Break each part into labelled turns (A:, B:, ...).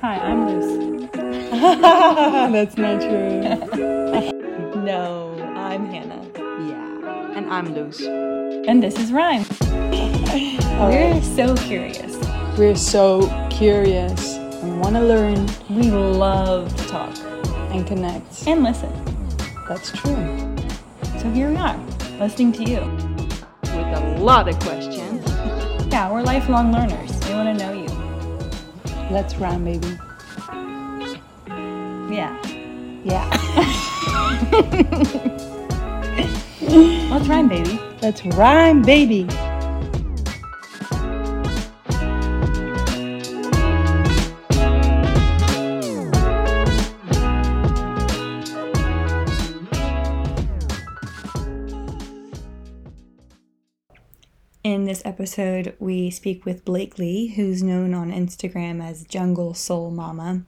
A: Hi, I'm Luce.
B: That's not true.
C: No, I'm Hannah.
B: Yeah. And I'm Luz.
A: And this is Rhyme. We're so curious.
B: We're so curious and want to learn
A: We love to talk
B: and connect.
A: and listen.
B: That's true.
A: So here we are, listening to you.
B: With a lot of questions.
A: Yeah, we're lifelong learners. We want to know you.
B: Let's rhyme, baby.
A: Yeah.
B: Yeah.
A: Let's rhyme, baby.
B: Let's rhyme, baby.
A: Episode, we speak with Blakely, who's known on Instagram as Jungle Soul Mama.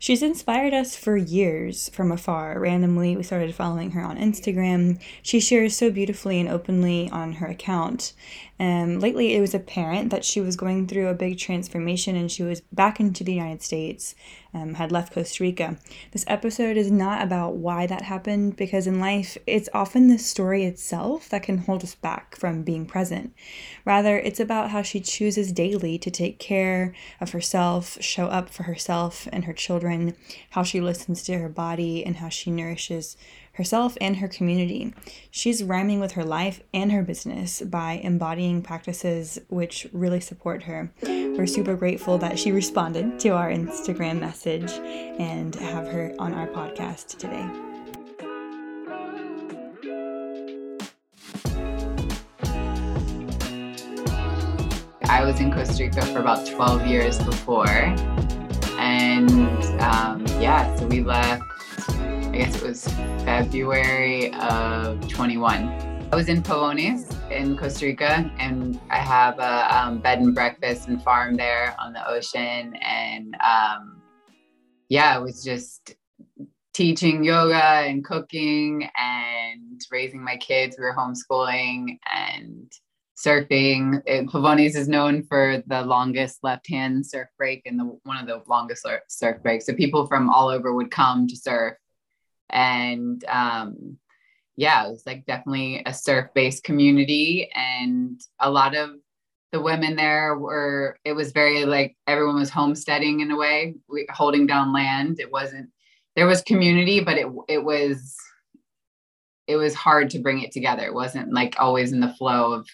A: She's inspired us for years from afar. Randomly, we started following her on Instagram. She shares so beautifully and openly on her account. Um, lately, it was apparent that she was going through a big transformation and she was back into the United States, um, had left Costa Rica. This episode is not about why that happened because in life, it's often the story itself that can hold us back from being present. Rather, it's about how she chooses daily to take care of herself, show up for herself and her children, how she listens to her body, and how she nourishes herself and her community. She's rhyming with her life and her business by embodying practices which really support her. We're super grateful that she responded to our Instagram message and have her on our podcast today.
D: I was in Costa Rica for about 12 years before. And um, yeah, so we left, guess it was February of 21. I was in Pavones in Costa Rica, and I have a um, bed and breakfast and farm there on the ocean. And um, yeah, it was just teaching yoga and cooking and raising my kids. We were homeschooling and surfing. It, Pavones is known for the longest left-hand surf break and the one of the longest surf breaks. So people from all over would come to surf, and um, yeah, it was like definitely a surf-based community, and a lot of the women there were. It was very like everyone was homesteading in a way, we, holding down land. It wasn't. There was community, but it it was. It was hard to bring it together. It wasn't like always in the flow of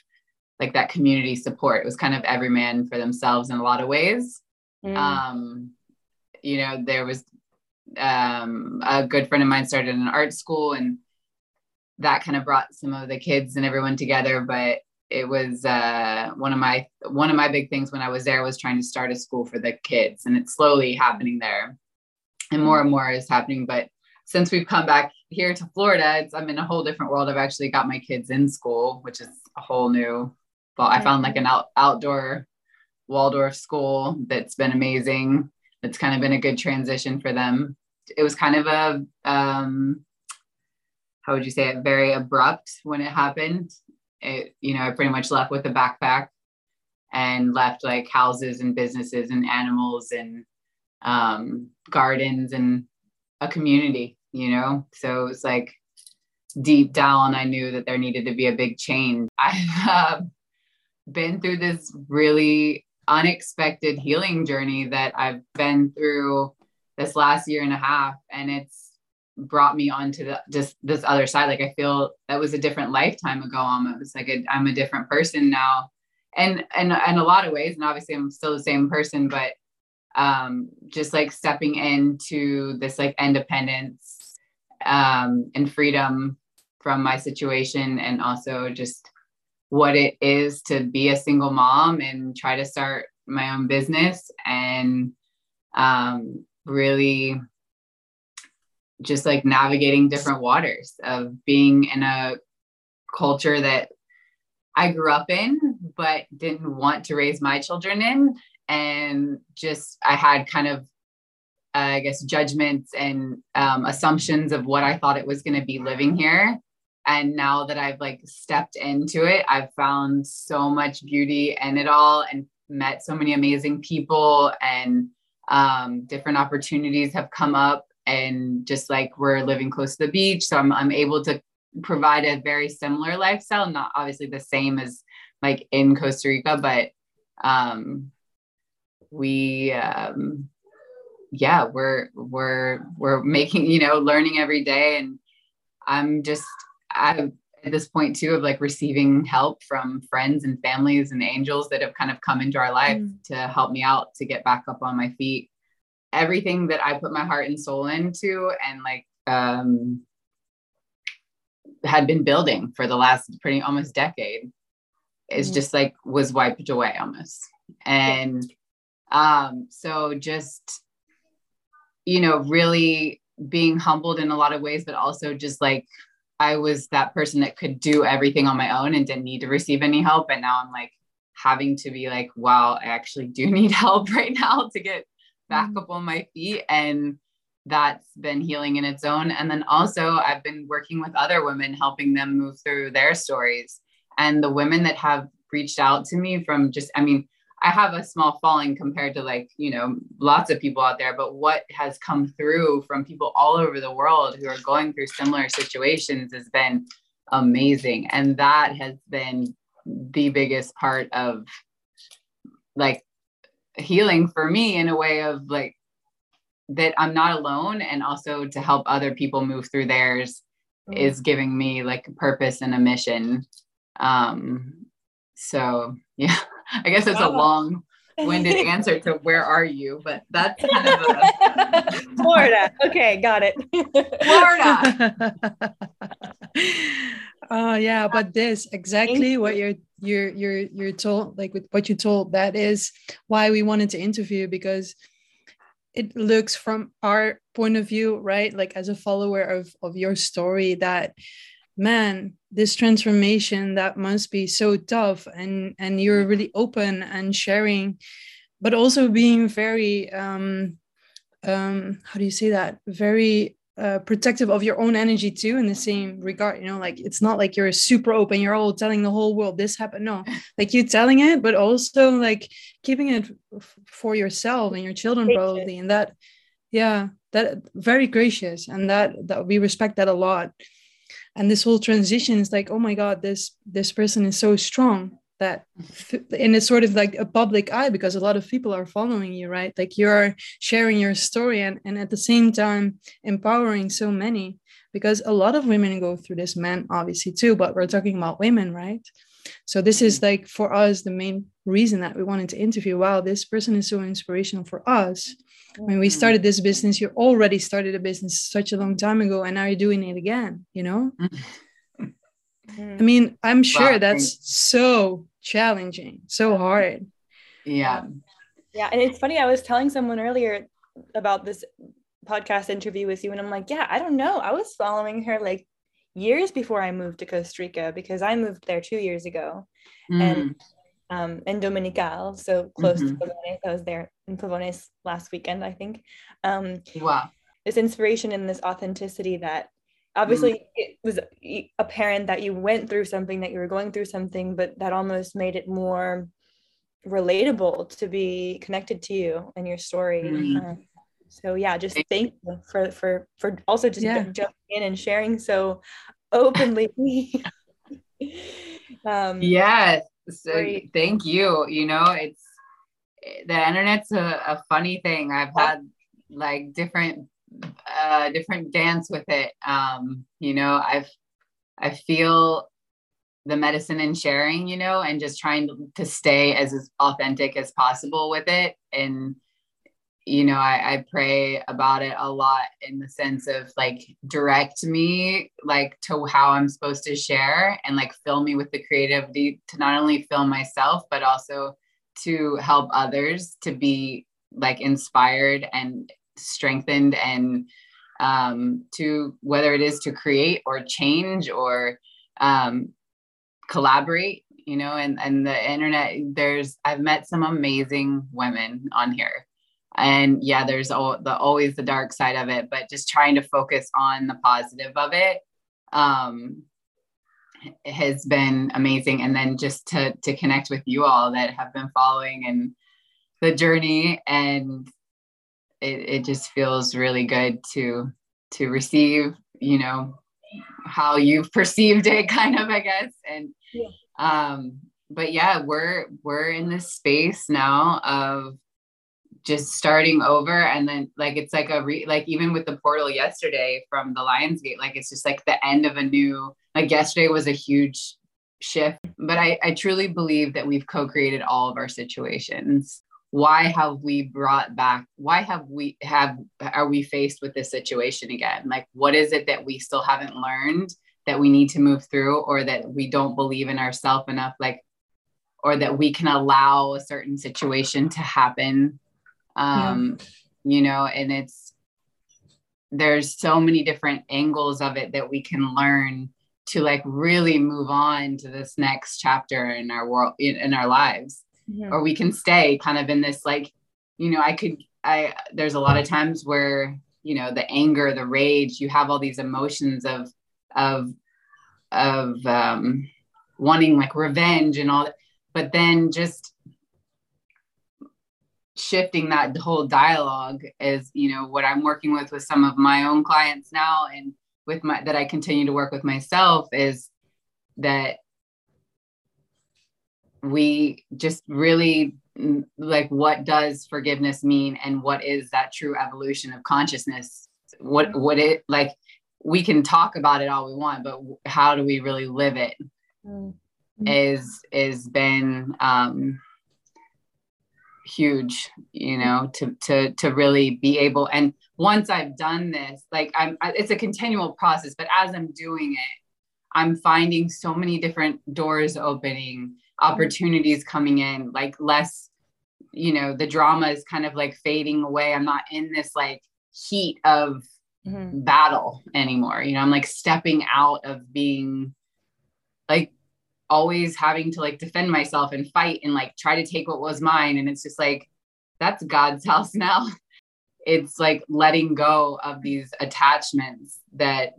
D: like that community support. It was kind of every man for themselves in a lot of ways.
B: Mm.
D: Um, you know, there was um, a good friend of mine started an art school, and that kind of brought some of the kids and everyone together. But it was uh, one of my one of my big things when I was there was trying to start a school for the kids, and it's slowly happening there, and more and more is happening. But since we've come back here to Florida, I'm in a whole different world. I've actually got my kids in school, which is a whole new. Well, I found like an out, outdoor Waldorf school that's been amazing. It's kind of been a good transition for them. It was kind of a, um, how would you say it, very abrupt when it happened. It, you know, I pretty much left with a backpack and left like houses and businesses and animals and um, gardens and a community, you know? So it's like deep down, I knew that there needed to be a big change. I've uh, been through this really unexpected healing journey that I've been through this last year and a half. And it's brought me onto the, just this other side. Like I feel that was a different lifetime ago almost like i I'm a different person now. And, and, in a lot of ways, and obviously I'm still the same person, but um, just like stepping into this like independence um, and freedom from my situation and also just what it is to be a single mom and try to start my own business and um, really just like navigating different waters of being in a culture that I grew up in, but didn't want to raise my children in. And just, I had kind of, uh, I guess, judgments and um, assumptions of what I thought it was going to be living here. And now that I've like stepped into it, I've found so much beauty in it all and met so many amazing people and um, different opportunities have come up. And just like we're living close to the beach so i'm, I'm able to provide a very similar lifestyle not obviously the same as like in costa rica but um we um yeah we're we're we're making you know learning every day. And i'm just i at this point too of like receiving help from friends and families and angels that have kind of come into our life mm. to help me out to get back up on my feet everything that i put my heart and soul into and like um had been building for the last pretty almost decade is mm. just like was wiped away almost and um so just you know really being humbled in a lot of ways but also just like I was that person that could do everything on my own and didn't need to receive any help. And now I'm like having to be like, wow, I actually do need help right now to get back mm-hmm. up on my feet. And that's been healing in its own. And then also, I've been working with other women, helping them move through their stories. And the women that have reached out to me from just, I mean, I have a small following compared to like, you know, lots of people out there, but what has come through from people all over the world who are going through similar situations has been amazing. And that has been the biggest part of like healing for me in a way of like that I'm not alone and also to help other people move through theirs mm. is giving me like a purpose and a mission. Um so yeah. I guess it's a long winded answer to where are you, but that's kind of a
A: Florida. Okay, got it.
D: Florida.
B: Oh uh, yeah, but this exactly what you're you're you're you're told like with what you told that is why we wanted to interview because it looks from our point of view, right? Like as a follower of of your story that man this transformation that must be so tough and and you're really open and sharing but also being very um um how do you say that? Very uh, protective of your own energy too in the same regard you know like it's not like you're super open you're all telling the whole world this happened no. Like you telling it but also like keeping it f- for yourself and your children probably and that yeah that very gracious and that that we respect that a lot and this whole transition is like oh my god this this person is so strong that and it's sort of like a public eye because a lot of people are following you right? Like you're sharing your story and, and at the same time empowering so many because a lot of women go through this men obviously too but we're talking about women right? So this is like for us the main reason that we wanted to interview. Wow this person is so inspirational for us when we started this business you already started a business such a long time ago and now you're doing it again you know i mean i'm sure wow. that's so challenging so hard
D: yeah
A: yeah and it's funny i was telling someone earlier about this podcast interview with you and i'm like yeah i don't know i was following her like years before i moved to costa rica because i moved there two years ago mm. and um, in Dominical, so close mm-hmm. to Pavones. I was there in Pavones last weekend, I think. Um,
D: wow.
A: This inspiration and this authenticity that obviously mm. it was apparent that you went through something, that you were going through something, but that almost made it more relatable to be connected to you and your story. Mm. Um, so yeah, just thank you for for for also just yeah. jumping in and sharing so openly.
D: um, yes, so Great. thank you. You know, it's the internet's a, a funny thing. I've had like different uh different dance with it. Um, you know, I've I feel the medicine in sharing, you know, and just trying to, to stay as, as authentic as possible with it. And you know, I, I pray about it a lot in the sense of like direct me like to how I'm supposed to share and like fill me with the creativity to not only fill myself, but also to help others to be like inspired and strengthened and um, to whether it is to create or change or um, collaborate you know and and the internet there's i've met some amazing women on here and yeah there's all the always the dark side of it but just trying to focus on the positive of it um has been amazing and then just to to connect with you all that have been following and the journey and it, it just feels really good to to receive you know how you've perceived it kind of i guess and yeah. um but yeah we're we're in this space now of just starting over and then like it's like a re like even with the portal yesterday from the lionsgate like it's just like the end of a new like yesterday was a huge shift. But i i truly believe that we've co-created all of our situations. Why have we brought back why have we have are we faced with this situation again? Like what is it that we still haven't learned that we need to move through or that we don't believe in ourselves enough like or that we can allow a certain situation to happen um yeah. you know and it's there's so many different angles of it that we can learn to like really move on to this next chapter in our world in, in our lives mm-hmm. or we can stay kind of in this like you know i could i there's a lot of times where you know the anger the rage you have all these emotions of of of um wanting like revenge and all that but then just shifting that whole dialogue is you know what i'm working with with some of my own clients now and with my that i continue to work with myself is that we just really mm, like what does forgiveness mean and what is that true evolution of consciousness what what it like we can talk about it all we want but how do we really live it mm-hmm. is is been um huge you know to to to really be able and once i've done this like i'm it's a continual process but as i'm doing it i'm finding so many different doors opening opportunities coming in like less you know the drama is kind of like fading away i'm not in this like heat of mm-hmm. battle anymore you know i'm like stepping out of being like always having to like defend myself and fight and like try to take what was mine. And it's just like, that's God's house now. It's like letting go of these attachments that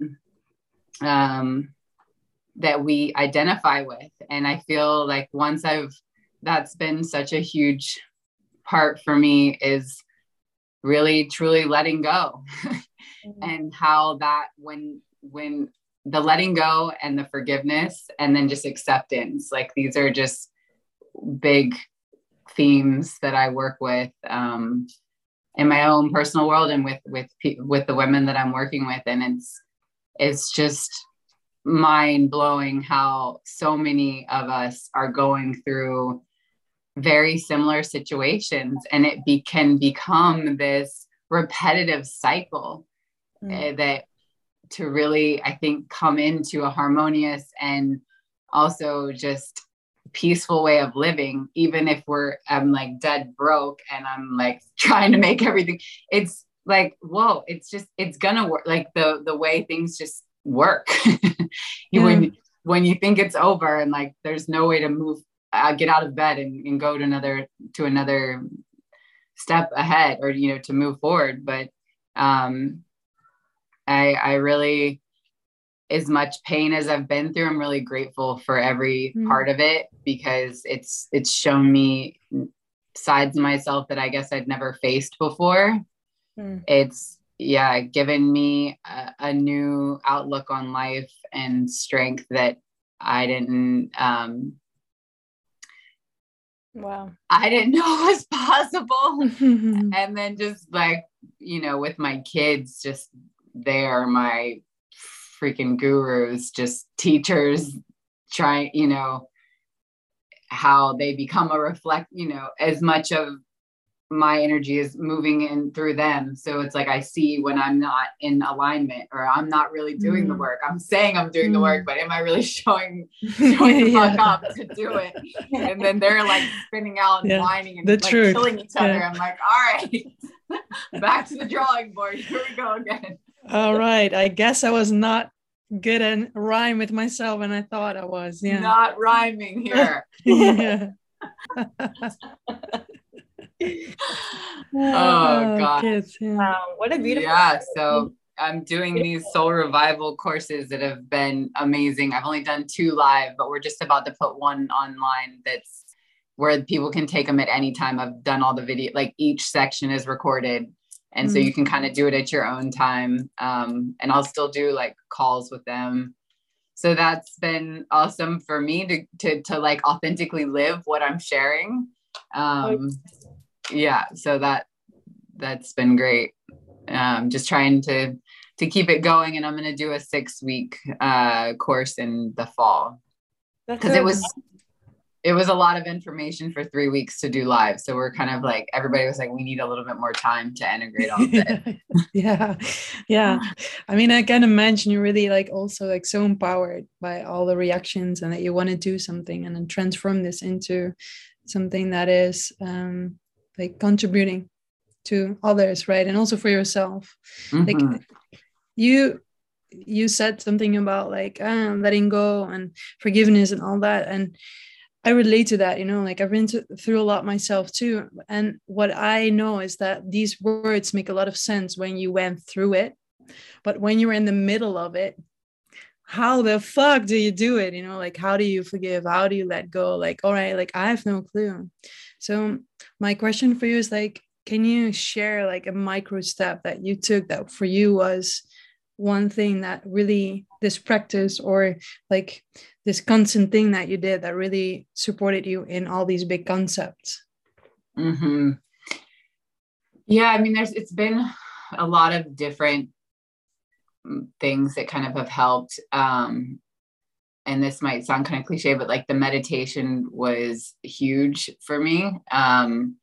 D: um that we identify with. And I feel like once I've that's been such a huge part for me is really truly letting go mm-hmm. and how that when when the letting go and the forgiveness and then just acceptance. Like these are just big themes that i work with um, in my own personal world and with with with the women that i'm working with. And it's it's just mind blowing how so many of us are going through very similar situations. And it be, can become this repetitive cycle mm. that to really, I think, come into a harmonious and also just peaceful way of living, even if we're, I'm like dead broke and I'm like trying to make everything. It's like, whoa, it's just, it's gonna work. Like the, the way things just work. yeah. when, when you think it's over and like there's no way to move, uh, get out of bed and, and go to another, to another step ahead or, you know, to move forward. But, um, I, I really, as much pain as I've been through, I'm really grateful for every mm. part of it because it's it's shown me sides of myself that I guess I'd never faced before. Mm. It's yeah, given me a, a, new outlook on life and strength that I didn't um
A: wow
D: I didn't know was possible. and then just like, you know, with my kids just they are my freaking gurus, just teachers trying, you know, how they become a reflect, you know, as much of my energy is moving in through them. So it's like I see when I'm not in alignment or I'm not really doing mm. the work. I'm saying I'm doing mm. the work, mm. but am I really showing showing the fuck up to do it? And then they're like spinning out and yeah. whining and
B: the
D: like
B: truth.
D: killing each other. Yeah. I'm like, all right, back to the drawing board. Here we go again.
B: All right. I guess I was not good at rhyme with myself and I thought I was. Yeah.
D: Not rhyming here. yeah. oh, oh god. Kids,
A: yeah. Wow, what a beautiful
D: Yeah, so I'm doing these soul revival courses that have been amazing. I've only done two live, but we're just about to put one online that's where people can take them at any time. I've done all the video, like each section is recorded and so you can kind of do it at your own time um, and i'll still do like calls with them. So that's been awesome for me to to, to like authentically live what i'm sharing. Um, yeah so that that's been great. Um, just trying to to keep it going and i'm going to do a six week uh, course in the fall. Because it was it was a lot of information for three weeks to do live. So we're kind of like everybody was like, we need a little bit more time to integrate all of it.
B: yeah. Yeah. I mean, I can imagine you're really like also like so empowered by all the reactions and that you want to do something and then transform this into something that is um like contributing to others, right? And also for yourself. Mm-hmm. Like you you said something about like uh, letting go and forgiveness and all that and I relate to that, you know, like I've been through a lot myself too. And what I know is that these words make a lot of sense when you went through it. But when you're in the middle of it, how the fuck do you do it? You know, like how do you forgive? How do you let go? Like, all right, like I have no clue. So my question for you is like, can you share like a micro step that you took that for you was one thing that really this practice or like this constant thing that you did that really supported you in all these big concepts
D: mm-hmm. yeah i mean there's it's been a lot of different things that kind of have helped um and this might sound kind of cliche but like the meditation was huge for me um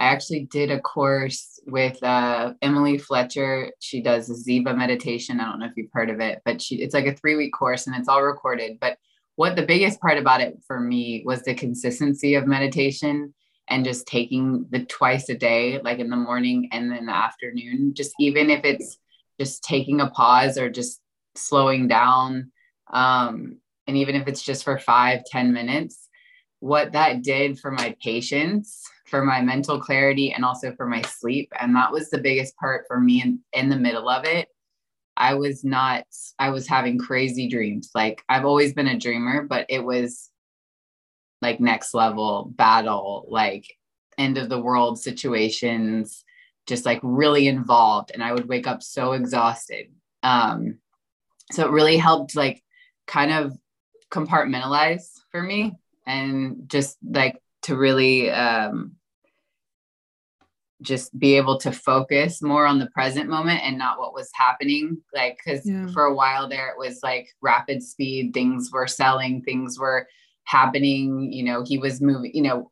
D: I actually did a course with uh, Emily Fletcher. She does Ziva meditation. I don't know if you've heard of it, but she it's like a three week course and it's all recorded. But what the biggest part about it for me was the consistency of meditation and just taking the twice a day, like in the morning and then the afternoon, just even if it's just taking a pause or just slowing down. Um, and even if it's just for five, ten minutes, what that did for my patience for my mental clarity and also for my sleep. And that was the biggest part for me in, in the middle of it. I was not, I was having crazy dreams. Like I've always been a dreamer, but it was like next level battle, like end of the world situations, just like really involved. And I would wake up so exhausted. Um, so it really helped like kind of compartmentalize for me and just like to really um, just be able to focus more on the present moment and not what was happening like because yeah. for a while there it was like rapid speed things were selling things were happening you know he was moving you know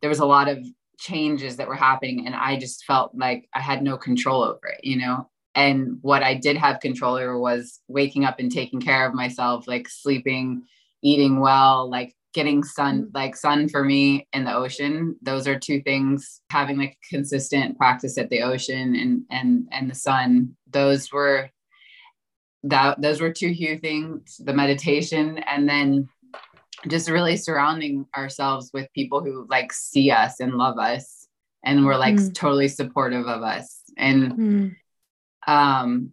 D: there was a lot of changes that were happening and i just felt like i had no control over it you know and what i did have control over was waking up and taking care of myself like sleeping eating well like getting sun mm-hmm. like sun for me in the ocean those are two things having like consistent practice at the ocean and and and the sun those were that those were two huge things the meditation and then just really surrounding ourselves with people who like see us and love us and we're like mm. totally supportive of us and mm. um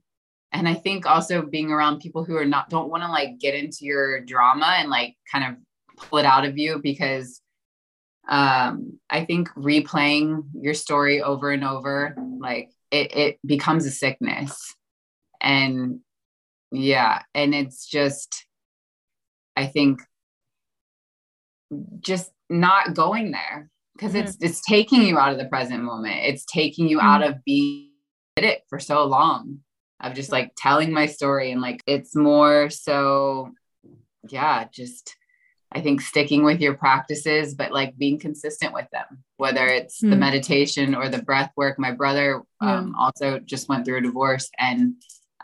D: and i think also being around people who are not don't want to like get into your drama and like kind of pull it out of you because um, I think replaying your story over and over, like it, it becomes a sickness. And yeah, and it's just, I think, just not going there because mm-hmm. it's it's taking you out of the present moment. It's taking you mm-hmm. out of being it for so long of just like telling my story and like it's more so yeah, just I think sticking with your practices, but like being consistent with them, whether it's mm. the hmm. meditation or the breath work. My brother um, also just went through a divorce and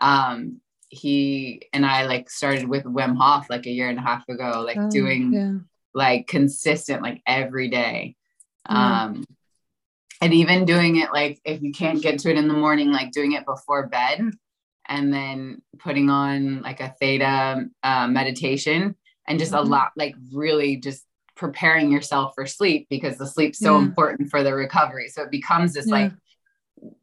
D: um, he and I like started with Wim Hof like a year and a half ago, like oh, doing yeah. like consistent, like every day. Um, and even doing it like if you can't get to it in the morning, like doing it before bed and then putting on like a theta uh, meditation and just mm-hmm. a lot like really just preparing yourself for sleep because the sleep's so yeah. important for the recovery. So it becomes this yeah. like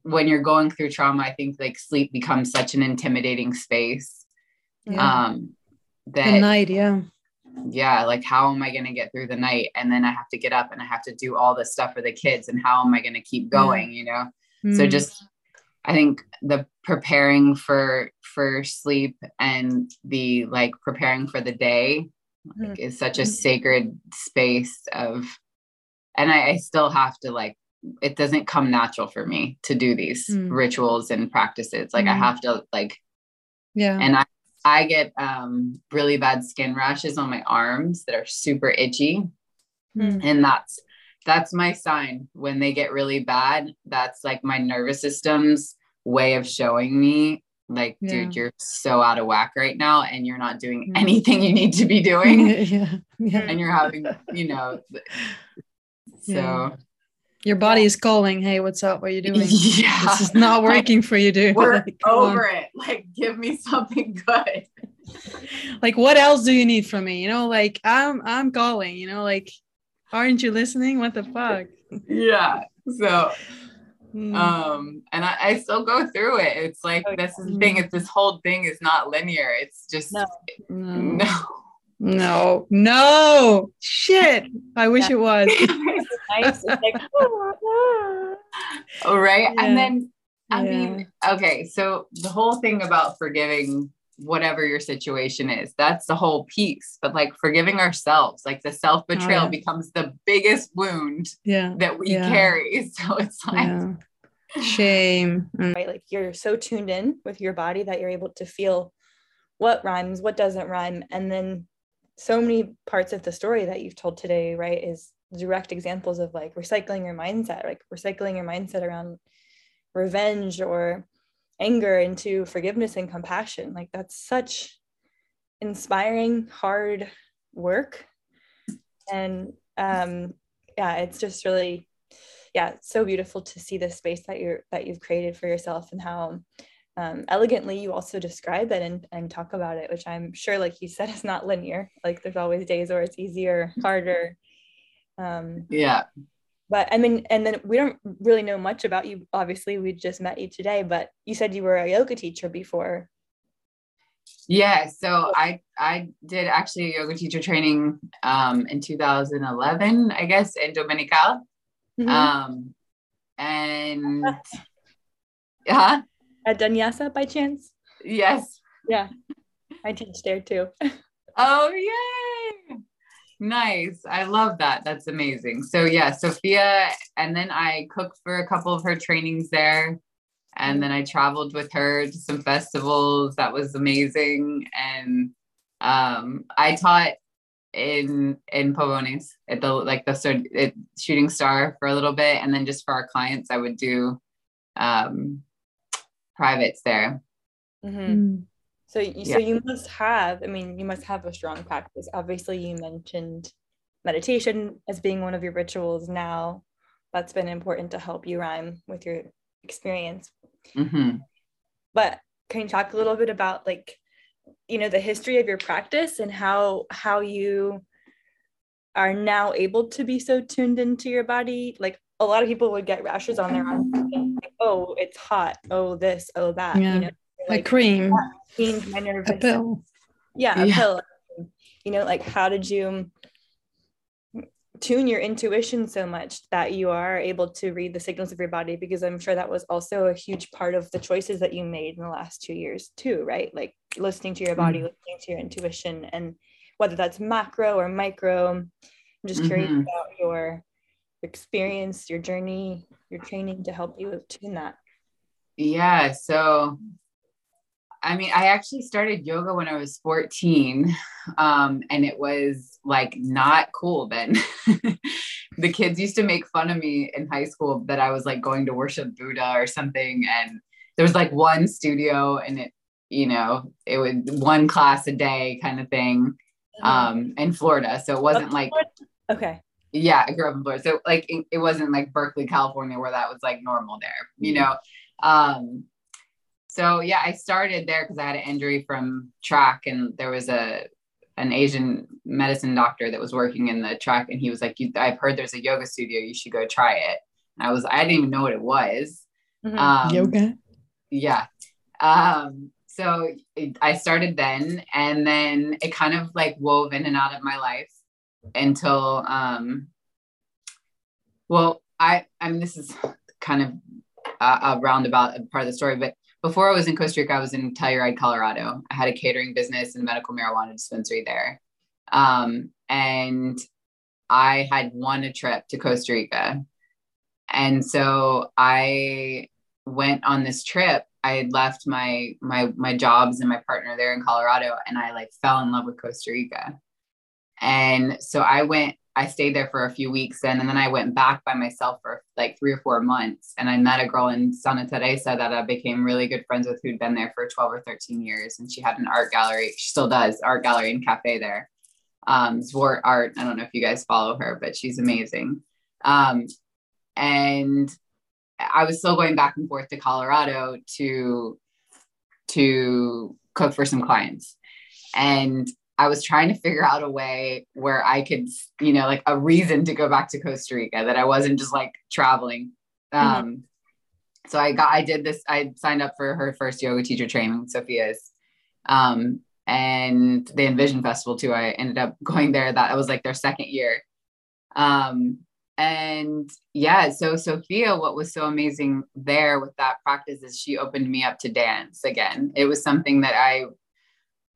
D: when you're going through trauma, I think like sleep becomes such an intimidating space. Yeah. Um that
B: the night, yeah.
D: Yeah, like how am I gonna get through the night? And then I have to get up and I have to do all this stuff for the kids and how am I gonna keep going, you know? Mm. So just I think the preparing for for sleep and the like preparing for the day like, is such a sacred space of and I, I still have to like it doesn't come natural for me to do these
B: Mm.
D: rituals and practices like i
B: Mhm.
D: have to like
B: Yeah.
D: and i i get um really bad skin rashes on my arms that are super itchy
B: Mm.
D: and that's that's my sign when they get really bad that's like my nervous system's way of showing me like
B: Yeah.
D: dude you're so out of whack right now and you're not doing
B: Mm.
D: anything you need to be doing
B: yeah. Yeah.
D: and you're having you know so
B: Yeah. Your body is calling. Hey, what's up? What are you doing?
D: yeah
B: This is not working for you, dude.
D: we're
B: Like, come on.
D: over it like give me something good
B: Like, what else do you need from me? You know, like I'm I'm calling, you know, like aren't you listening? What the fuck?
D: yeah so
B: Mm.
D: um and I, I still go through it it's like
A: Oh,
D: this is the thing it's this whole thing is not linear it's just
A: No.
B: no.
D: no
B: No. Shit. I wish
A: Yeah.
B: it was.
A: nice. It's like,
D: oh, right
B: Yeah.
D: and then i mean okay so the whole thing about forgiving whatever your situation is that's the whole piece but like forgiving ourselves like the self-betrayal
B: Oh, yeah.
D: becomes the biggest wound
B: Yeah.
D: that we
B: Yeah.
D: carry so it's like
B: Yeah. Shame. Mm.
A: right? Like you're so tuned in with your body that you're able to feel what rhymes, what doesn't rhyme. And then so many parts of the story that you've told today, right, is direct examples of like recycling your mindset, like recycling your mindset around revenge or anger into forgiveness and compassion. Like that's such inspiring, hard work. And um, yeah, it's just really yeah, so beautiful to see the space that you're that you've created for yourself and how um, elegantly you also describe it and, and talk about it, which I'm sure, like you said, is not linear. Like there's always days where it's easier, harder. Um,
D: yeah
A: but I mean, and then we don't really know much about you. Obviously, we just met you today, but you said you were a yoga teacher before.
D: Yeah, so I I did actually yoga teacher training um in 2011, I guess, in Dominical.
A: Mhm.
D: Um and yeah,
A: At Danyasa by chance?
D: yes.
A: Yeah, I teach there too.
D: Oh yay. Nice. I love that. That's amazing. So yeah, Sophia and then I cooked for a couple of her trainings there. And then I traveled with her to some festivals. That was amazing. And um, I taught in in Pavones at the like the sort shooting star for a little bit, and then just for our clients, I would do um, privates there.
A: Mhm. So, you, so you must have, I mean, you must have a strong practice. Obviously, you mentioned meditation as being one of your rituals now. That's been important to help you rhyme with your experience.
D: hmm
A: But can you talk a little bit about like, you know, the history of your practice and how how you are now able to be so tuned into your body? Like a lot of people would get rashes on their arms. like, oh, it's hot. Oh, this. Oh, that.
B: Yeah.
A: You know,
B: A
A: like
B: cream,
A: change my nervous
B: a pill.
A: yeah, a
D: Yeah.
A: pill. You know, like how did you tune your intuition so much that you are able to read the signals of your body? Because I'm sure that was also a huge part of the choices that you made in the last two years too, right? Like listening to your body,
D: Mhm.
A: listening to your intuition, and whether that's macro or micro. I'm just curious
D: Mhm.
A: about your experience, your journey, your training to help you tune that.
D: Yeah. So, I mean, I actually started yoga when I was 14, um, and it was like not cool then. the kids used to make fun of me in high school that I was like going to worship Buddha or something. And there was like one studio, and it, you know, it was one class a day kind of thing um, in Florida. So it wasn't like,
A: okay.
D: yeah, I grew up in Florida. So like it, it wasn't like Berkeley, California, where that was like normal there, you know. Um, so yeah, I started there because I had an injury from track, and there was a an Asian medicine doctor that was working in the track, and he was like, you, "I've heard there's a yoga studio. You should go try it." And I was, I didn't even know what it was.
A: Mhm.
D: Um,
B: Yoga.
D: yeah. Um, so it, I started then, and then it kind of like wove in and out of my life until, um, well, I, I mean, this is kind of a, a roundabout part of the story. But before I was in Costa Rica, I was in Telluride, Colorado. I had a catering business and a medical marijuana dispensary there. Um, and I had won a trip to Costa Rica. And so I went on this trip. I had left my my my jobs and my partner there in Colorado and I like fell in love with Costa Rica. And so I went I stayed there for a few weeks then, and then I went back by myself for like three or four months. And I met a girl in Santa Teresa that I became really good friends with who'd been there for 12 or 13 years. And she had an art gallery. She still does art gallery and cafe there. Um, Zwart Art. I don't know if you guys follow her, but she's amazing. Um, and I was still going back and forth to Colorado to to cook for some clients. And I was trying to figure out a way where I could, you know, like a reason to go back to Costa Rica that I wasn't just like traveling. Mm-hmm. Um, mm-hmm. So I got, I did this, I signed up for her first yoga teacher training, Sophia's, um, and the Envision Festival too. I ended up going there. That was like their second year. Um, and yeah, so Sophia, what was so amazing there with that practice is she opened me up to dance again. It was something that I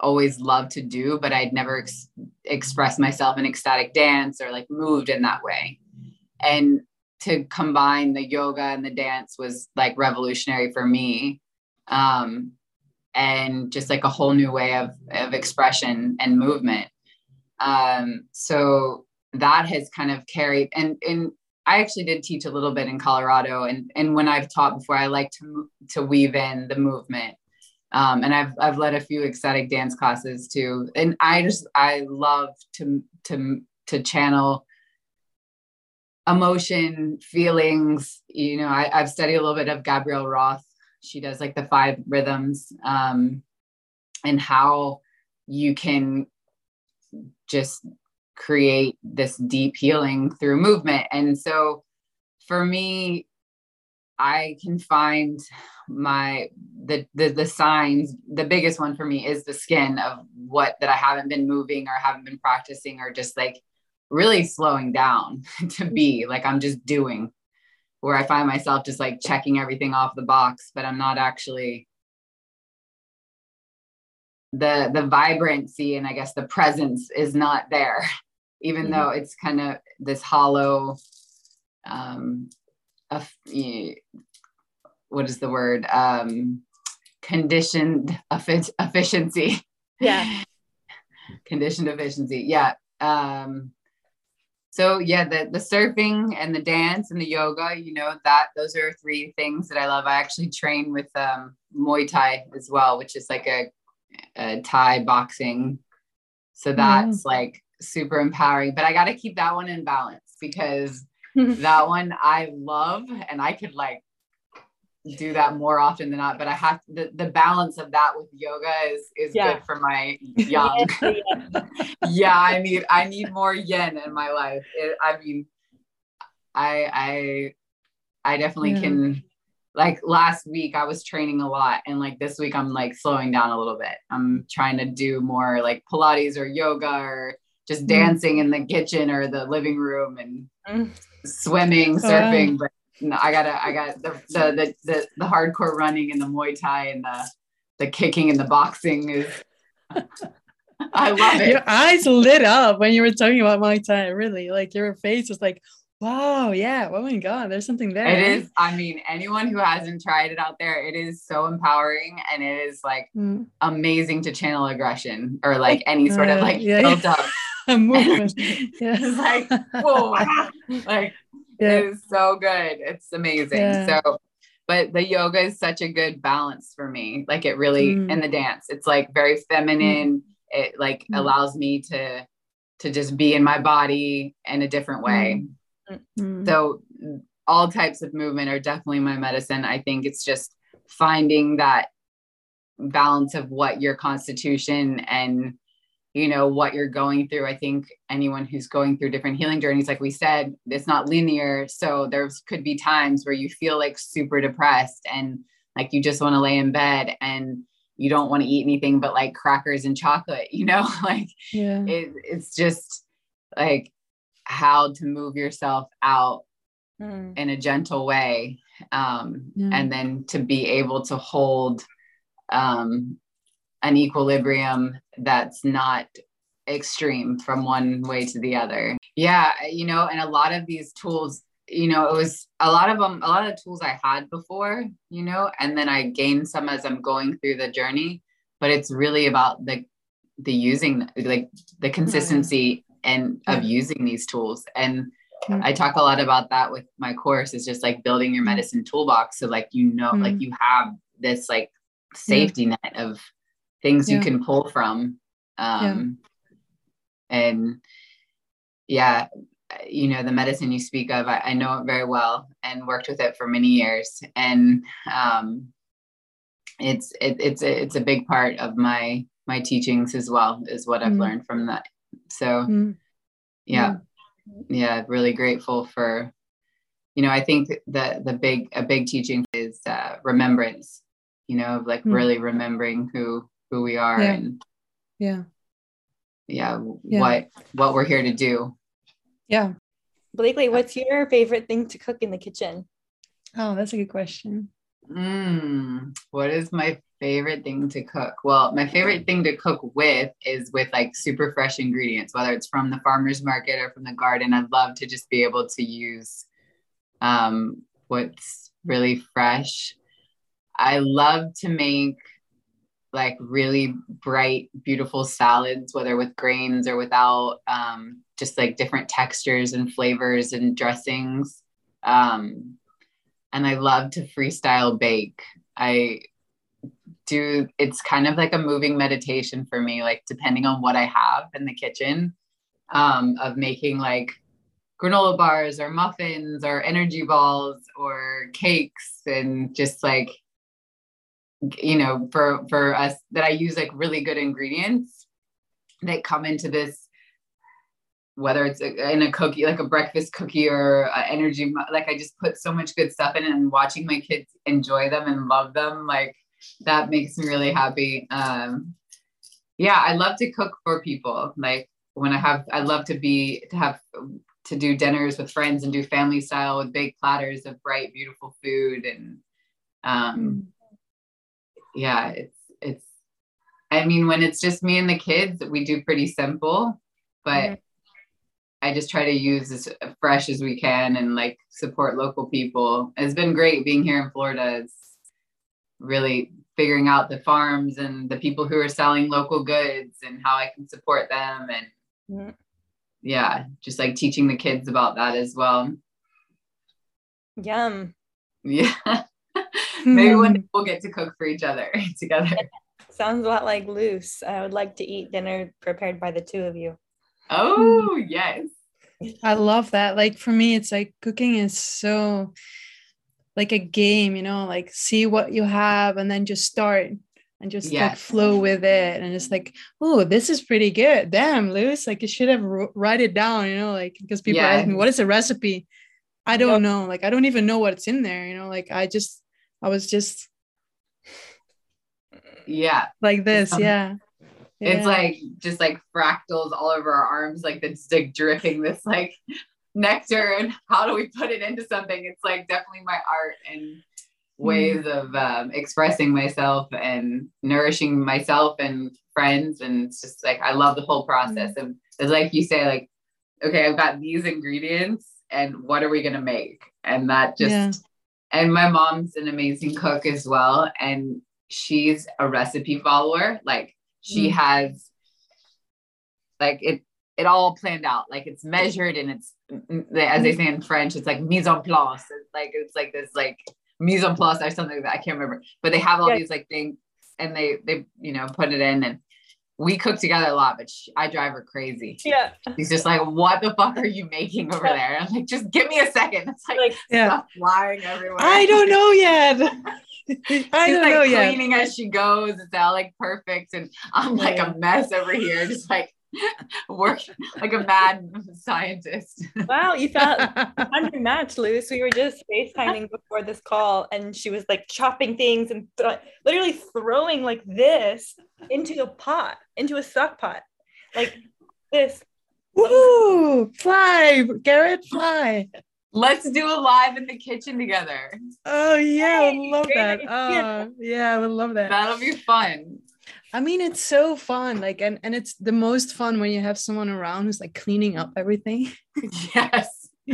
D: always loved to do, but I'd never ex- expressed myself in ecstatic dance or like moved in that way. And to combine the yoga and the dance was like revolutionary for me. Um, and just like a whole new way of, of expression and movement. Um, so that has kind of carried and, and I actually did teach a little bit in Colorado and, and when I've taught before, I like to, to weave in the movement um, and I've I've led a few ecstatic dance classes too, and I just I love to to to channel emotion, feelings. You know, I, I've studied a little bit of Gabrielle Roth. She does like the five rhythms, um, and how you can just create this deep healing through movement. And so, for me, I can find my the, the the signs the biggest one for me is the skin of what that i haven't been moving or haven't been practicing or just like really slowing down to be like i'm just doing where i find myself just like checking everything off the box but i'm not actually the the vibrancy and i guess the presence is not there even mm-hmm. though it's kind of this hollow um what is the word? Um conditioned efficiency.
A: Yeah.
D: Conditioned efficiency yeah. Um so yeah the the surfing and the dance and the yoga you know that those are three things that i love. I actually train with um muay thai as well which is like a, a thai boxing. So that's mm. like super empowering but i got to keep that one in balance because that one i love and i could like do that more often than not but i have the, the balance of that with yoga is is yeah. good for my young yeah i need i need more yin in my life it, i mean i i i definitely yeah. can like last week i was training a lot and like this week i'm like slowing down a little bit i'm trying to do more like pilates or yoga or just mm. dancing in the kitchen or the living room and mm. Swimming surfing but no, I gotta, I got the, the, the, the, the hardcore running and the Muay Thai and the, the kicking and the boxing is, I love it.
B: Your eyes lit up when you were talking about Muay Thai, really. Like your face was like, wow, yeah. Oh my God, there's something there.
D: It is. I mean, anyone who hasn't tried it out there, it is so empowering and it is like mm. amazing to channel aggression or like any sort of like uh, yeah, built up. movement. yeah. like, whoa, like yeah. it is so good. It's amazing. Yeah. So, but the yoga is such a good balance for me. Like it really, mm. and the dance, it's like very feminine. Mm. It like mm. allows me to to just be in my body in a different way. Mm. Mm. So all types of movement are definitely my medicine. I think it's just finding that balance of what your constitution and you know what you're going through i think anyone who's going through different healing journeys like we said it's not linear so there's could be times where you feel like super depressed and like you just want to lay in bed and you don't want to eat anything but like crackers and chocolate you know like yeah it, it's just like how to move yourself out mm. in a gentle way um,
B: Yeah.
D: and then to be able to hold um, an equilibrium that's not extreme from one way to the other. Yeah, you know, and a lot of these tools, you know, it was a lot of them, a lot of tools I had before, you know, and then I gained some as I'm going through the journey. But it's really about the the using, like the consistency and of using these tools. And
B: Mm.
D: I talk a lot about that with my course. Is just like building your medicine toolbox, so like you know, like
B: Mm.
D: you have this like safety net of things
B: Yeah.
D: you can pull from um and yeah you know the medicine you speak of I, I know it very well and worked with it for many years and um it's it, it's a, it's a big part of my my teachings as well is what i've
B: Mm.
D: learned from that so
B: Mm.
D: yeah yeah really grateful for you know i think the the big a big teaching is uh remembrance you know of like
B: Mm.
D: really remembering who who we are
B: Yeah.
D: and
B: Yeah.
D: yeah,
B: Yeah.
D: what what we're here to do
B: Yeah.
A: Blakely, what's your favorite thing to cook in the kitchen?
B: Oh, that's a good question.
D: mm, what is my favorite thing to cook well my favorite thing to cook with is with like super fresh ingredients whether it's from the farmers market or from the garden i'd love to just be able to use um what's really fresh i love to make like really bright beautiful salads whether with grains or without um, just like different textures and flavors and dressings. Um, and i love to freestyle bake. I do it's kind of like a moving meditation for me like depending on what i have in the kitchen um, of making like granola bars or muffins or energy balls or cakes and just like you know for for us that i use like really good ingredients that come into this whether it's a, in a cookie like a breakfast cookie or energy like i just put so much good stuff in and watching my kids enjoy them and love them like that makes me really happy. Um yeah i love to cook for people. Like when i have i love to be to have to do dinners with friends and do family style with big platters of bright beautiful food and um yeah it's it's i mean when it's just me and the kids we do pretty simple but
A: Mhm.
D: i just try to use as fresh as we can and like support local people it's been great being here in florida it's really figuring out the farms and the people who are selling local goods and how i can support them and
A: Mhm.
D: yeah just like teaching the kids about that as well
A: Yum.
D: yeah maybe one
B: Hmm.
D: day we'll get to cook for each other together
A: Sounds a lot like Luce. I would like to eat dinner prepared by the two of you.
D: oh yes
B: I love that. Like for me, it's like cooking is so like a game, you know, like see what you have and then just start and just like flow with it. And it's like, oh, this is pretty good. Damn, Lewis, like you should have wr- write it down, you know, like because people
D: Yeah.
B: ask me, what is a recipe? I don't
A: Yep.
B: know. Like I don't even know what's in there, you know, like I just, I was just
D: yeah
B: like this.
D: Um,
B: Yeah.
D: it's
B: Yeah.
D: like just like fractals all over our arms like it's like dripping this like nectar and how do we put it into something it's like definitely my art and ways of um, expressing myself and nourishing myself and friends and it's just like i love the whole process and it's like you say like okay i've got these ingredients and what are we going to make and that just
B: Yeah.
D: And my mom's an amazing cook as well and she's a recipe follower. Like she
B: Mm.
D: has like it it all planned out. Like it's measured and it's as they say in french it's like mise en place. It's like it's like this like mise en place or something like that i can't remember. But they have all
A: Yeah.
D: these like things and they they you know put it in and we cook together a lot but she, i drive her crazy
A: Yeah.
D: she's just like what the fuck are you making over there i'm like just give me a second it's like,
A: Like,
B: Yeah.
D: stuff flying everywhere
B: I don't know yet. I
D: She's
B: don't
D: like
B: know yet.
D: cleaning as she goes. It's all like perfect. And I'm like
A: Yeah.
D: a mess over here, just like working like a mad scientist.
A: wow, you found found your match, Luce. We were just FaceTiming before this call, and she was like chopping things and thro- literally throwing like this into a pot, into a stock pot, like this.
B: Woo! Fly, Garrett, fly.
D: Let's do a live in the kitchen together.
B: Oh yeah, I love
A: great
B: that. Oh yeah, I would love that.
D: That'll be fun.
B: I mean, it's so fun. Like, and and it's the most fun when you have someone around who's like cleaning up everything.
D: Yes.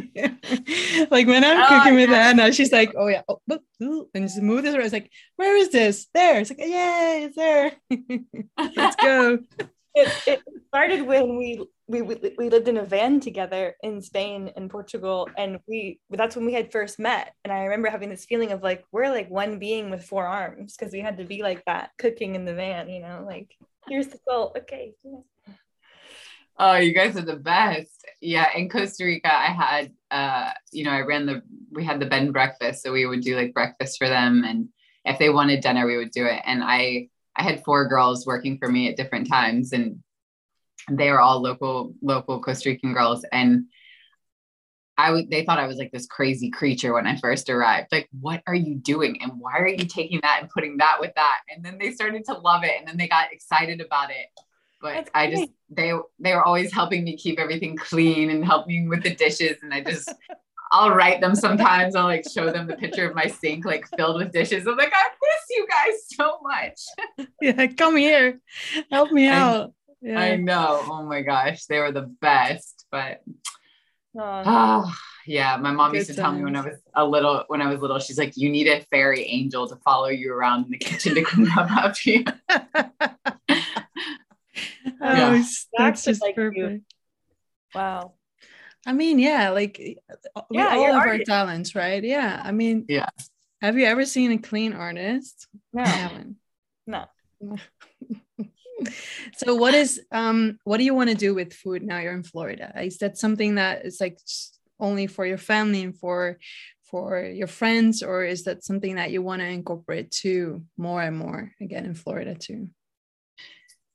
B: like when I'm
D: Oh,
B: cooking with
D: yeah.
B: Anna, she's like, "Oh yeah," oh, boop, ooh, and smooth as It's like, "Where is this? There." It's like, "Yay, it's there." Let's go.
A: It, it started when we, we we lived in a van together in Spain and Portugal, and we that's when we had first met. And I remember having this feeling of like we're like one being with four arms because we had to be like that cooking in the van, you know, like here's the salt, okay.
D: Oh, you guys are the best. Yeah, in Costa Rica, I had uh, you know, I ran the we had the bed and breakfast, so we would do like breakfast for them, and if they wanted dinner, we would do it. And I I had four girls working for me at different times, and they were all local local Costa Rican girls, and I would they thought I was like this crazy creature when I first arrived. Like, what are you doing? And why are you taking that and putting that with that? And then they started to love it, and then they got excited about it. But
A: That's
D: I just they they were always helping me keep everything clean and helping with the dishes. And I just I'll write them sometimes. I'll like show them the picture of my sink like filled with dishes. I'm like, I you guys so much.
B: Yeah, come here, help me
D: I-
B: out. Yeah.
D: I know. Oh my gosh, they were the best. But
A: Oh,
D: oh, yeah, my mom used to tell me when I was a little when I was little, she's like, you need a fairy angel to follow you around in the kitchen to clean up after you.
B: oh,
D: Yeah.
B: that's
A: That's
B: just
A: like you.
B: perfect.
A: wow.
B: I mean, yeah, like uh, we
A: Yeah,
B: all
A: you're
B: have our talents, right? Yeah. I mean,
D: Yeah.
B: Have you ever seen a clean artist?
A: No.
B: I.
A: No.
B: so what is um what do you want to do with food now you're in Florida? Is that something that is like only for your family and for for your friends or is that something that you want to incorporate too more and more again in Florida too?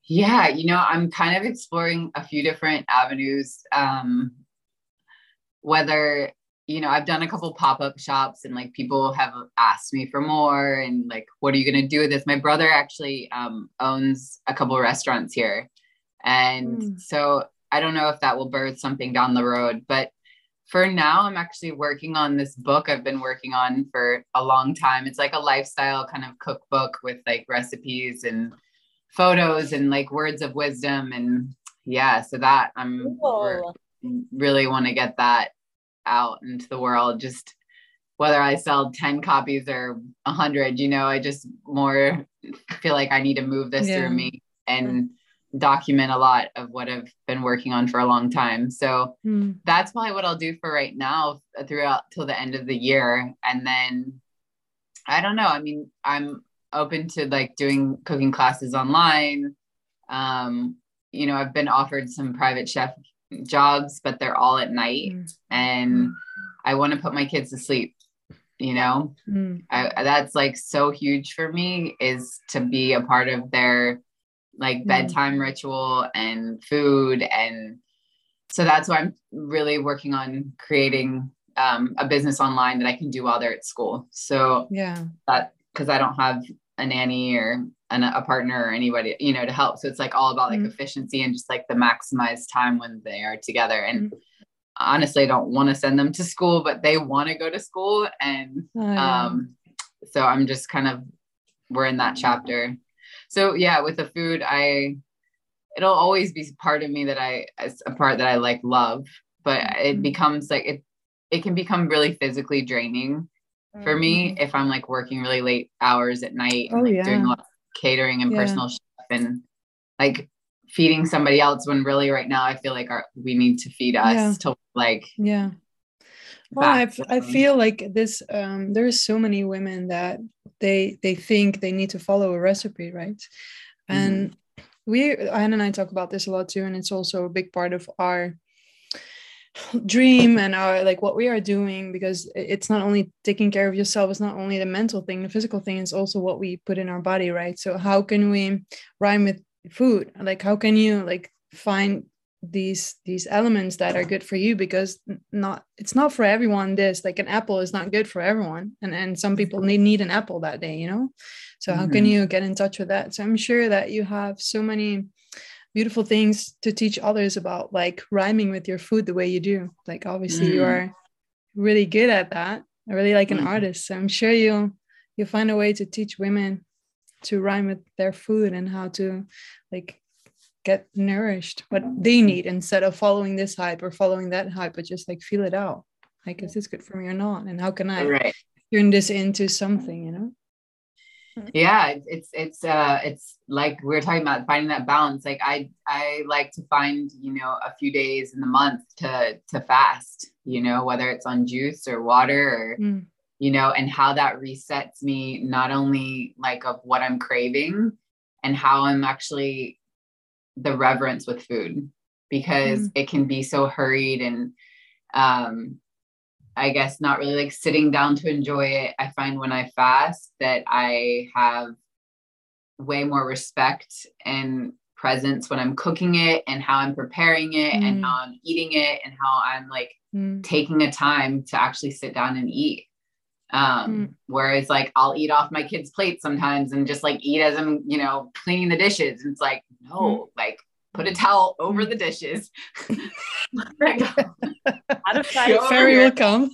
D: Yeah, you know, I'm kind of exploring a few different avenues. Um, whether, you know, I've done a couple pop-up shops and like people have asked me for more and like, what are you going to do with this? My brother actually um, owns a couple restaurants here. And
B: Mm.
D: so I don't know if that will birth something down the road, but for now, I'm actually working on this book I've been working on for a long time. It's like a lifestyle kind of cookbook with like recipes and photos and like words of wisdom and yeah so that i'm
A: Cool.
D: really want to get that out into the world just whether i sell 10 copies or 100 you know i just more feel like i need to move this
B: Yeah.
D: through me and document a lot of what i've been working on for a long time so
B: Hmm.
D: that's probably what I'll do for right now throughout till the end of the year. And then I don't know. I mean, I'm open to like doing cooking classes online. Um, you know, I've been offered some private chef jobs, but they're all at night
B: Mm.
D: and I want to put my kids to sleep. You know,
B: Mm.
D: I, that's like so huge for me is to be a part of their like
B: Mm.
D: bedtime ritual and food and so that's why i'm really working on creating um, a business online that i can do while they're at school so
B: Yeah.
D: that because i don't have a nanny or an, a partner or anybody you know to help. So it's like all about like
B: Mm.
D: efficiency and just like the maximized time when they are together. And honestly i don't want to send them to school but they want to go to school. And
B: Oh, yeah.
D: um so i'm just kind of we're in that chapter. So yeah with the food i it'll always be part of me that i it's a part that i like love. But it
B: Mhm.
D: becomes like it it can become really physically draining for me if i'm like working really late hours at night and
B: Mm-hmm. Oh,
D: like doing a lot of catering and
B: Yeah.
D: personal stuff and like feeding somebody else when really right now i feel like our, we need to feed us
B: Yeah.
D: to like
B: Yeah. Well, I, f- I feel like this um there's so many women that they they think they need to follow a recipe, right? And we Anne and I talk about this a lot too, and it's also a big part of our dream and our like what we are doing because it's not only taking care of yourself it's not only the mental thing the physical thing it's also what we put in our body right? So how can we rhyme with food? Like how can you like find these these elements that are good for you? Because not it's not for everyone this like an apple is not good for everyone and and some people need, need an apple that day you know? So how can
D: Mhm.
B: you get in touch with that? So i'm sure that you have so many beautiful things to teach others about like rhyming with your food the way you do like obviously you
D: Mm.
B: are really good at that. I really like an
D: Mhm.
B: artist. So I'm sure you'll you'll find a way to teach women to rhyme with their food and how to like get nourished what they need instead of following this hype or following that hype, but just like feel it out. Like, is this good for me or not? And how can I
D: Right.
B: turn this into something, you know?
D: Yeah it- it's it's uh it's like we are talking about finding that balance like i i like to find you know a few days in the month to to fast you know whether it's on juice or water or
B: Mm.
D: you know and how that resets me not only like of what i'm craving and how i'm actually the reverence with food because it can be so hurried and um I guess not really like sitting down to enjoy it. I find when I fast that I have way more respect and presence when I'm cooking it and how I'm preparing it and
B: Mm.
D: how I'm eating it and how I'm like
B: Mm.
D: taking a time to actually sit down and eat. Um,
B: Mm.
D: whereas like I'll eat off my kids' plates sometimes and just like eat as I'm, you know, cleaning the dishes. And it's like, no, like put a towel over the dishes.
A: Out of sight.
D: over
B: Fairy will come.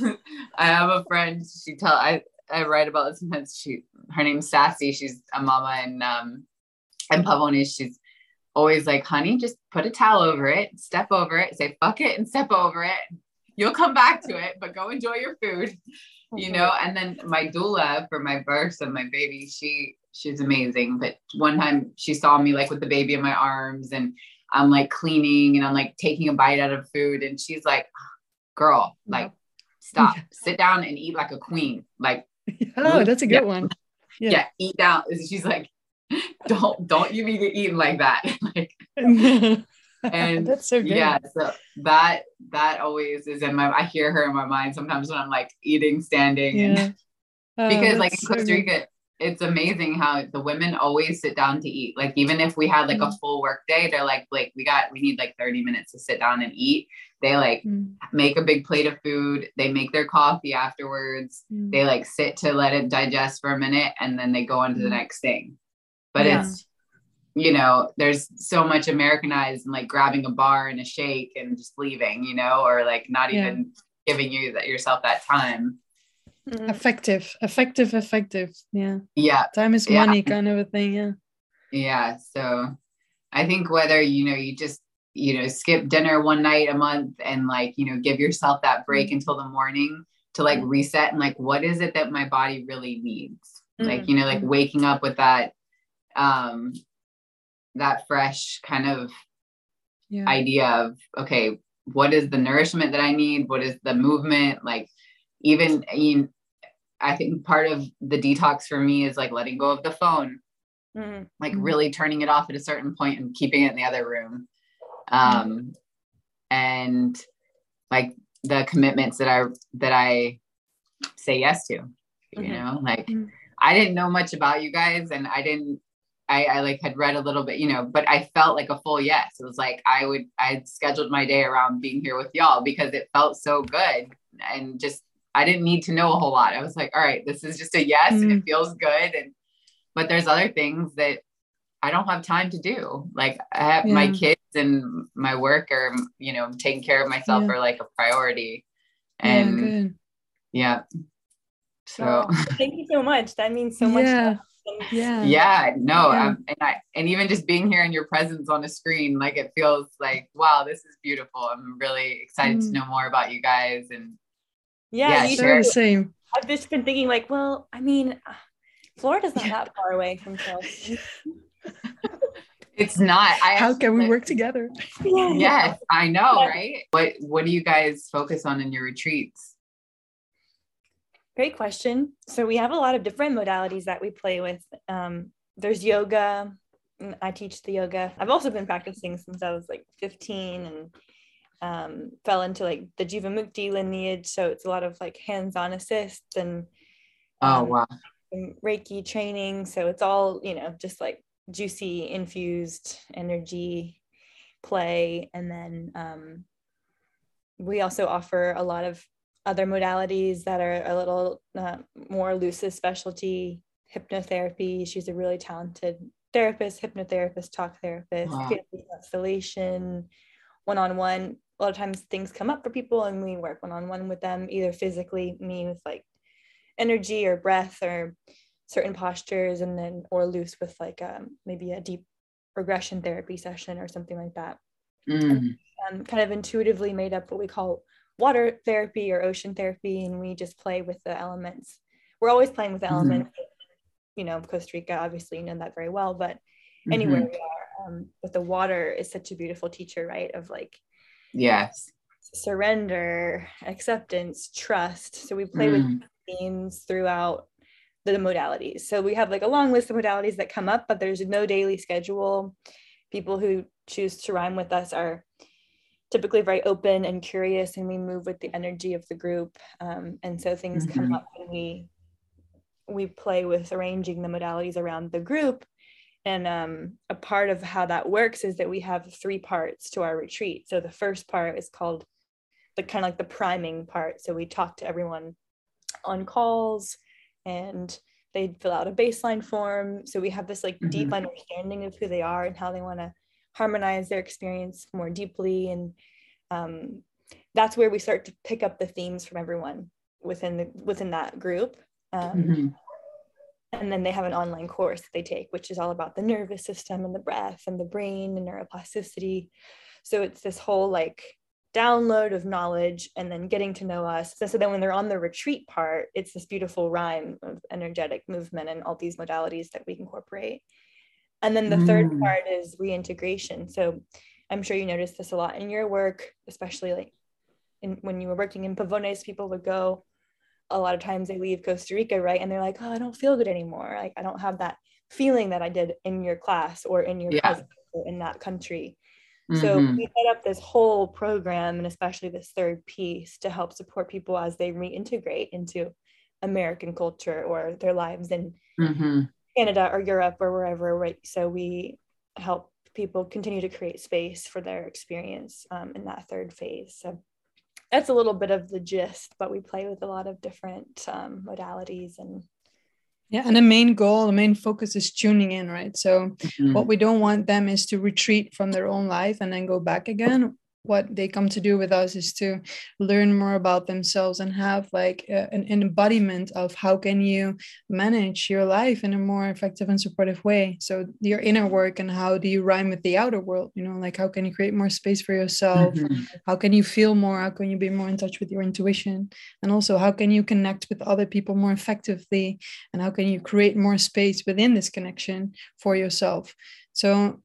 D: I have a friend. She tell I I write about this sometimes. She her name's Sassy. She's a mama and um in Pavones. She's always like, honey, just put a towel over it, step over it, say fuck it, and step over it. You'll come back to it, but go enjoy your food. You know. And then my doula for my birth of my baby, she she's amazing. But one time she saw me like with the baby in my arms, and I'm like cleaning, and I'm like taking a bite out of food, and she's like, girl, like stop, sit down and eat like a queen. Like,
B: Oh, that's a good
D: Yeah.
B: one.
D: yeah,
B: Yeah.
D: eat down. She's like, don't, don't you be eating like that. like, and
B: that's so good.
D: yeah, so that, that always is in my, I hear her in my mind sometimes when I'm like eating, standing and
B: Yeah. Oh,
D: because like in Costa. Rica, it's amazing how the women always sit down to eat. Like even if we had like a
B: Mm.
D: full work day, they're like, like we got, we need like 30 minutes to sit down and eat. They like
B: Mm,
D: make a big plate of food. They make their coffee afterwards.
B: mm.
D: They like sit to let it digest for a minute and then they go on to the
B: Mm.
D: next thing. But
B: Yeah.
D: it's, you know, there's so much Americanized and like grabbing a bar and a shake and just leaving, you know, or like not
B: Yeah.
D: even giving you that yourself that time.
A: Mm.
B: effective, effective, effective. Yeah.
D: Yeah.
B: Time is
D: Yeah.
B: money kind of a thing. Yeah.
D: Yeah. So I think whether, you know, you just, you know, skip dinner one night a month and like, you know, give yourself that break until the morning to like reset and like, what is it that my body really needs? Like, you know, like waking up with that, um, that fresh kind of
B: Yeah.
D: idea of, okay, what is the nourishment that I need? What is the movement? Like, even, you I think part of the detox for me is like letting go of the phone
A: Mm.
D: like
B: Mhm.
D: really turning it off at a certain point and keeping it in the other room um and like the commitments that i that i say yes to you
A: Mhm.
D: know like
B: Mhm.
D: i didn't know much about you guys and i didn't I, I like had read a little bit, you know, but I felt like a full yes. It was like I would I scheduled my day around being here with y'all because it felt so good and just I didn't need to know a whole lot. I was like, all right, this is just a yes and it feels good. And but there's other things that I don't have time to do. Like I have my kids and my work or you know, taking care of myself
B: Yeah.
D: are like a priority. And
B: Good.
D: yeah. So
A: Well, thank you so much. That means so much.
B: Yeah.
A: to
B: Yeah.
D: yeah no
B: Yeah.
D: um, and i and even just being here in your presence on a screen like it feels like wow this is beautiful i'm really excited to
B: Mm.
D: know more about you guys and
A: Yeah,
D: Yeah,
A: you
D: sure.
B: the same.
A: I've just been thinking like, well, I mean, Florida's not that far away from Chelsea.
D: it's not i
B: How
D: actually
B: can we work together?
A: yeah.
D: yes i know
A: Yeah.
D: right what what do you guys focus on in your retreats
A: Great question. So we have a lot of different modalities that we play with. Um, there's yoga. I teach the yoga. I've also been practicing since I was like 15 and um, fell into like the Jivamukti lineage. So it's a lot of like hands-on assists and
D: oh
A: um,
D: wow
A: Reiki training. So it's all, you know, just like juicy infused energy play. And then um, we also offer a lot of other modalities that are a little uh, more Luce's specialty hypnotherapy. She's a really talented therapist, hypnotherapist, talk therapist,
D: Wow.
A: constellation, one on one. A lot of times things come up for people and we work one-on-one with them either physically me with like energy or breath or certain postures and then or Luce with like um, maybe a deep regression therapy session or something like that
D: Mm.
A: um, kind of intuitively made up what we call water therapy or ocean therapy and we just play with the elements we're always playing with the
D: Mhm.
A: elements you know costa rica obviously you know that very well but anywhere
D: Mhm.
A: we are um, but the water is such a beautiful teacher right of like
D: Yes.
A: surrender acceptance trust so we play with
D: Mm.
A: themes throughout the modalities so we have like a long list of modalities that come up but there's no daily schedule people who choose to rhyme with us are typically very open and curious and we move with the energy of the group um, and so things come
D: Mhm.
A: up and we we play with arranging the modalities around the group and um, a part of how that works is that we have three parts to our retreat. So the first part is called the kind of like the priming part. So we talk to everyone on calls and they fill out a baseline form. So we have this like deep
D: Mhm.
A: understanding of who they are and how they want to harmonize their experience more deeply. And um, that's where we start to pick up the themes from everyone within the within that group. Um,
D: Mhm.
A: And then they have an online course that they take which is all about the nervous system and the breath and the brain and neuroplasticity. So it's this whole like download of knowledge and then getting to know us. So, so then when they're on the retreat part it's this beautiful rhyme of energetic movement and all these modalities that we incorporate. And then the third
D: Mm.
A: part is reintegration. So i'm sure you noticed this a lot in your work especially like in, when you were working in pavones people would go a lot of times they leave Costa Rica, right? And they're like, oh, I don't feel good anymore. Like, I don't have that feeling that I did in your class or in your
D: Yeah.
A: or in that country. So
D: Mhm.
A: we set up this whole program and especially this third piece to help support people as they reintegrate into American culture or their lives in
D: Mhm.
A: Canada or Europe or wherever, right? So we help people continue to create space for their experience um, in that third phase. So that's a little bit of the gist, but we play with a lot of different um, modalities and
B: Yeah, and the main goal, the main focus is tuning in, right? So
D: Mhm.
B: what we don't want them is to retreat from their own life and then go back again what they come to do with us is to learn more about themselves and have like a, an embodiment of how can you manage your life in a more effective and supportive way. So your inner work and how do you rhyme with the outer world you know like how can you create more space for yourself?
D: Mhm.
B: how can you feel more? How can you be more in touch with your intuition? And also how can you connect with other people more effectively? And how can you create more space within this connection for yourself? So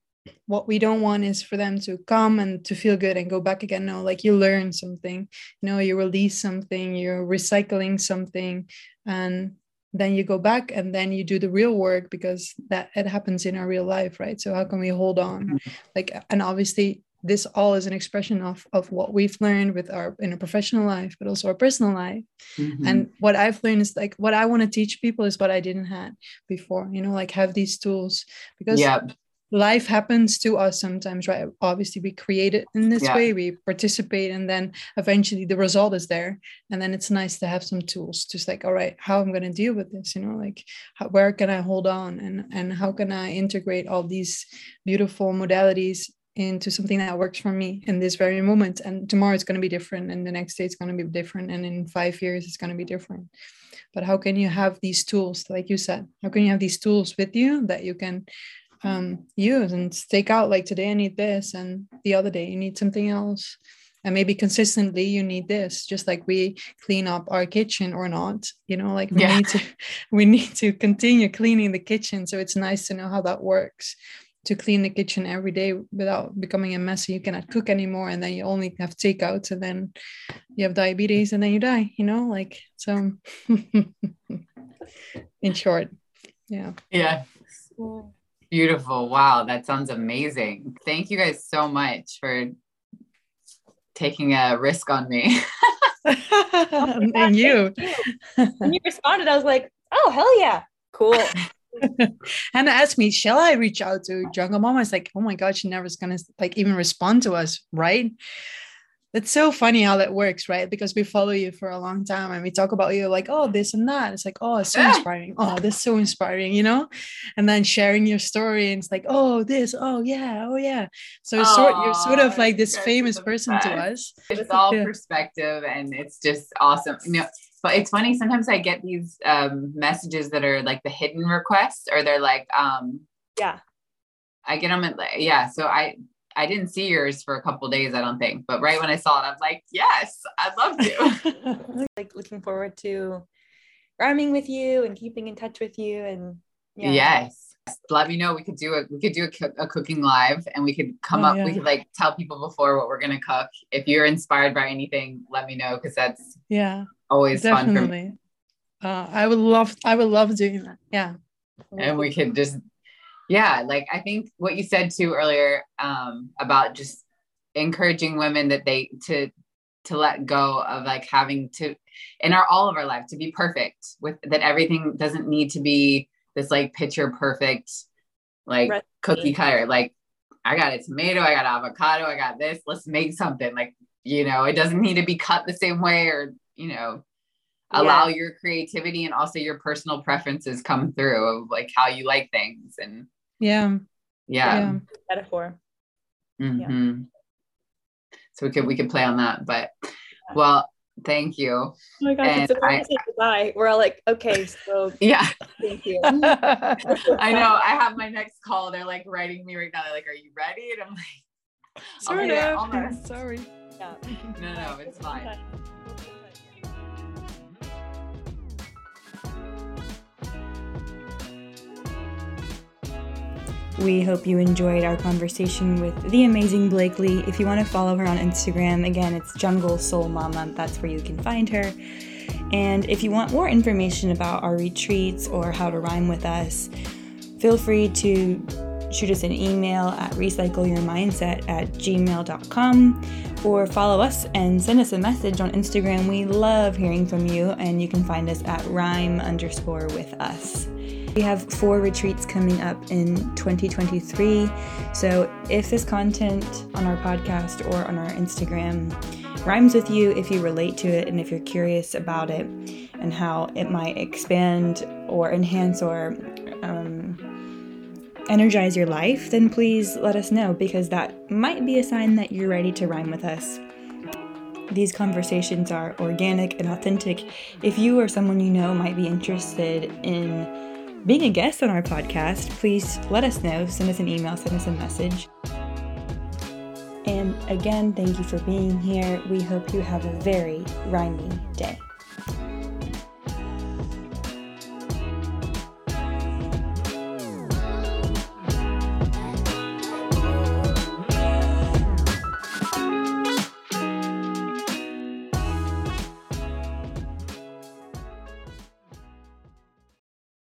B: what we don't want is for them to come and to feel good and go back again. No like you learn something you know you release something you're recycling something and then you go back and then you do the real work because that it happens in our real life right? So how can we hold on? Like and obviously this all is an expression of of what we've learned with our in a professional life but also our personal life.
D: Mhm.
B: and what i've learned is like what i want to teach people is what i didn't have before you know like have these tools because
D: Yep.
B: Life happens to us sometimes right? Obviously we create it in this
D: Yeah.
B: way we participate and then eventually the result is there. And then it's nice to have some tools just like all right how i'm going to deal with this you know like how, where can i hold on? And and how can i integrate all these beautiful modalities into something that works for me in this very moment? And tomorrow it's going to be different and the next day it's going to be different and in five years it's going to be different. But how can you have these tools like you said how can you have these tools with you that you can um, use and take out like today I need this and the other day you need something else. And maybe consistently you need this just like we clean up our kitchen or not you know like we
D: Yeah.
B: need to we need to continue cleaning the kitchen. So it's nice to know how that works to clean the kitchen every day without becoming a mess. So you cannot cook anymore and then you only have takeouts and then you have diabetes and then you die you know like so in short yeah.
D: Yeah. Beautiful. Wow. That sounds amazing. Thank you guys so much for taking a risk on me.
B: and you
A: when you responded, I was like, oh hell yeah, cool.
B: Hannah asked me, shall I reach out to Jungle Mama? It's like, oh my God, she never's gonna like even respond to us, right? It's so funny how that works, right? Because we follow you for a long time and we talk about you like, oh, this and that. It's like, oh, it's so inspiring. Oh, this is so inspiring, you know? And then sharing your story and it's like, oh, this, oh yeah, oh yeah. So it's sort you're sort of like this famous person
D: best.
B: to us.
D: It's all yeah. perspective and it's just awesome. You know, but it's funny, sometimes I get these um messages that are like the hidden requests or they're like, um,
A: yeah.
D: I get them at yeah. So I I didn't see yours for a couple days, I don't think. But right when I saw it, I was like, yes, I'd love
A: to. like looking forward to rhyming with you and keeping in touch with you. And
D: yeah. yes, let me know. We could do a we could do a, a cooking live, and we could come oh, up. Yeah. We could like tell people before what we're gonna cook. If you're inspired by anything, let me know because that's
B: yeah
D: always
B: definitely.
D: fun for me.
B: Uh, I would love I would love doing that. Yeah,
D: and we could just yeah like i think what you said too earlier um, about just encouraging women that they to to let go of like having to in our all of our life to be perfect with that everything doesn't need to be this like picture perfect like Recipe. cookie cutter like i got a tomato i got avocado i got this let's make something like you know it doesn't need to be cut the same way or you know allow yeah. your creativity and also your personal preferences come through of like how you like things and
B: yeah.
D: Yeah. yeah.
A: Metaphor.
D: Mm-hmm. Yeah. So we could we could play on that, but well, thank you.
A: Oh my gosh, and it's I, say goodbye. We're all like, okay, so
D: yeah.
A: Thank you.
D: I know. I have my next call. They're like writing me right now. They're like, are you ready? And I'm like,
B: sort of. Sorry.
D: Yeah. No, no, it's fine.
A: We hope you enjoyed our conversation with the amazing Blakely. If you want to follow her on Instagram, again, it's Jungle Soul Mama. That's where you can find her. And if you want more information about our retreats or how to rhyme with us, feel free to shoot us an email at recycleyourmindset at gmail.com or follow us and send us a message on Instagram. We love hearing from you, and you can find us at rhyme underscore with us. We have four retreats coming up in 2023. So if this content on our podcast or on our Instagram rhymes with you, if you relate to it, and if you're curious about it and how it might expand or enhance or um, energize your life, then please let us know because that might be a sign that you're ready to rhyme with us. These conversations are organic and authentic. If you or someone you know might be interested in being a guest on our podcast, please let us know. Send us an email, send us a message. And again, thank you for being here. We hope you have a very rhymy day.